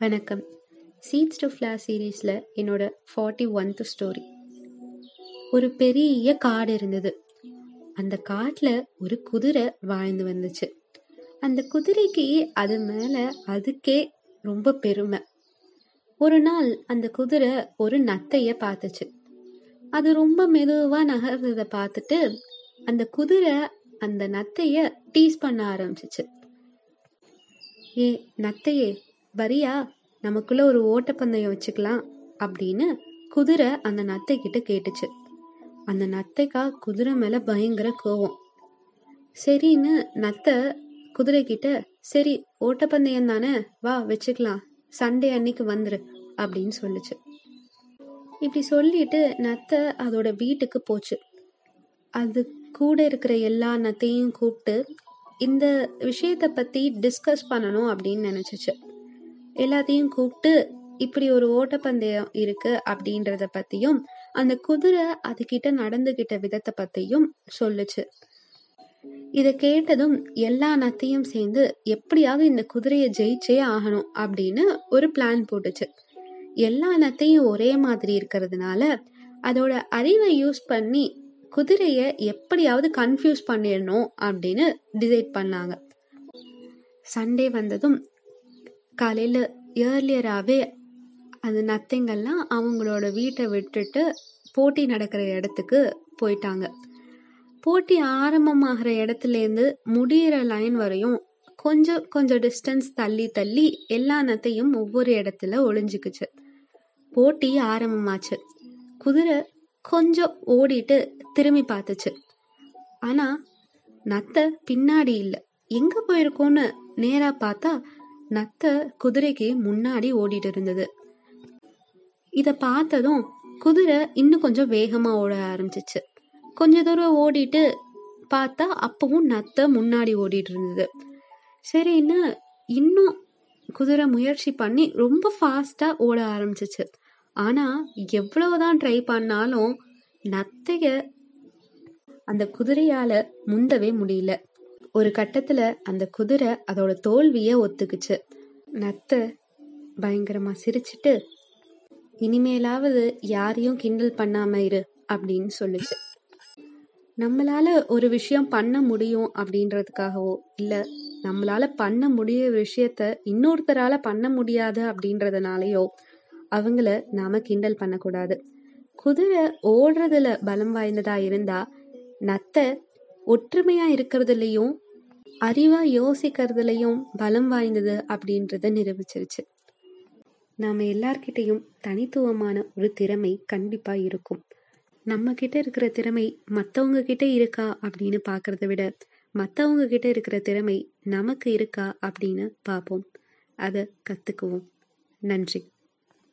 வணக்கம். Seeds to flash சீரீஸில் என்னோட ஃபார்ட்டி ஒன்த் ஸ்டோரி ஒரு பெரிய காடு இருந்தது. அந்த காட்டில் ஒரு குதிரை வாழ்ந்து வந்துச்சு. அந்த குதிரைக்கு அது மேலே அதுக்கே ரொம்ப பெருமை. ஒரு நாள் அந்த குதிரை ஒரு நத்தைய பார்த்துச்சு. அது ரொம்ப மெதுவாக நகர்றதை பார்த்துட்டு அந்த குதிரை அந்த நத்தைய டீஸ் பண்ண ஆரம்பிச்சிச்சு. ஏ நத்தையே வரியா நமக்குள்ள ஒரு ஓட்டப்பந்தயம் வச்சுக்கலாம் அப்படின்னு குதிரை அந்த நத்தை கிட்ட கேட்டுச்சு. அந்த நத்தைக்கா குதிரை மேல பயங்கர கோவம். சரின்னு நத்தை குதிரை கிட்ட சரி ஓட்டப்பந்தயம் தானே வா வச்சுக்கலாம். சண்டே அன்னைக்கு வந்துரு அப்படின்னு சொல்லுச்சு. இப்படி சொல்லிட்டு நத்தை அதோட வீட்டுக்கு போச்சு. அது கூட இருக்கிற எல்லா நத்தையும் கூப்பிட்டு இந்த விஷயத்தை பத்தி டிஸ்கஸ் பண்ணணும் அப்படின்னு நினைச்சிச்சு. எல்லாத்தையும் கூப்பிட்டு இப்படி ஒரு ஓட்டப்பந்தயம் இருக்கு அப்படின்றத பத்தியும் அந்த குதிரை அதுகிட்ட நடந்துகிட்ட விதத்தை பத்தியும் சொல்லுச்சு. இத கேட்டதும் எல்லா நத்தையும் சேர்ந்து எப்படியாவது இந்த குதிரையை ஜெயிச்சே ஆகணும் அப்படின்னு ஒரு பிளான் போட்டுச்சு. எல்லா நத்தையும் ஒரே மாதிரி இருக்கிறதுனால அதோட அறிவை யூஸ் பண்ணி குதிரைய எப்படியாவது கன்ஃபியூஸ் பண்ணிடணும் அப்படின்னு டிசைட் பண்ணாங்க. சண்டே வந்ததும் காலையில் ஏர்லியராகவே அந்த நத்தைங்கள்லாம் அவங்களோட வீட்டை விட்டுட்டு போட்டி நடக்கிற இடத்துக்கு போயிட்டாங்க. போட்டி ஆரம்பமாகிற இடத்துலேருந்து முடிகிற லைன் வரையும் கொஞ்சம் கொஞ்சம் டிஸ்டன்ஸ் தள்ளி தள்ளி எல்லா நத்தையும் ஒவ்வொரு இடத்துல ஒளிஞ்சுக்குச்சு. போட்டி ஆரம்பமாச்சு. குதிரை கொஞ்சம் ஓடிட்டு திரும்பி பார்த்துச்சு. ஆனால் நத்தை பின்னாடி இல்லை. எங்கே போயிருக்கோன்னு நேராக பார்த்தா நத்தை குதிரைக்கு முன்னாடி ஓடிட்டு இருந்தது இத பார்த்ததும் குதிரை இன்னும் கொஞ்சம் வேகமா ஓட ஆரம்பிச்சிச்சு. கொஞ்ச தூரம் ஓடிட்டு பார்த்தா அப்பவும் நத்தை முன்னாடி ஓடிட்டு இருந்தது சரின்னு இன்னும் குதிரை முயற்சி பண்ணி ரொம்ப ஃபாஸ்டா ஓட ஆரம்பிச்சிச்சு. ஆனா எவ்வளவுதான் ட்ரை பண்ணாலும் நத்தைய அந்த குதிரையால முந்தவே முடியல. ஒரு கட்டத்துல அந்த குதிரை அதோட தோல்விய ஒத்துக்குச்சு. நத்தை பயங்கரமா சிரிச்சிட்டு இனிமேலாவது யாரையும் கிண்டல் பண்ணாம இரு அப்படின்னு சொல்லுச்சு. நம்மளால ஒரு விஷயம் பண்ண முடியும் அப்படின்றதுக்காகவோ இல்ல நம்மளால பண்ண முடிய விஷயத்த இன்னொருத்தரால பண்ண முடியாது அப்படின்றதுனாலயோ அவங்கள நாம கிண்டல் பண்ணக்கூடாது. குதிரை ஓடுறதுல பலம் வாய்ந்ததா இருந்தா நத்தை ஒற்றுமையா இருக்கிறதுலயும் அறிவா யோசிக்கிறதுலயும் பலம் வாய்ந்தது அப்படின்றத நிரூபிச்சிருச்சு. நாம எல்லார்கிட்டையும் தனித்துவமான ஒரு திறமை கண்டிப்பா இருக்கும். நம்ம கிட்ட இருக்கிற திறமை மத்தவங்க கிட்ட இருக்கா அப்படின்னு பாக்குறத விட மத்தவங்க கிட்ட இருக்கிற திறமை நமக்கு இருக்கா அப்படின்னு பார்ப்போம் அதை கத்துக்குவோம். நன்றி.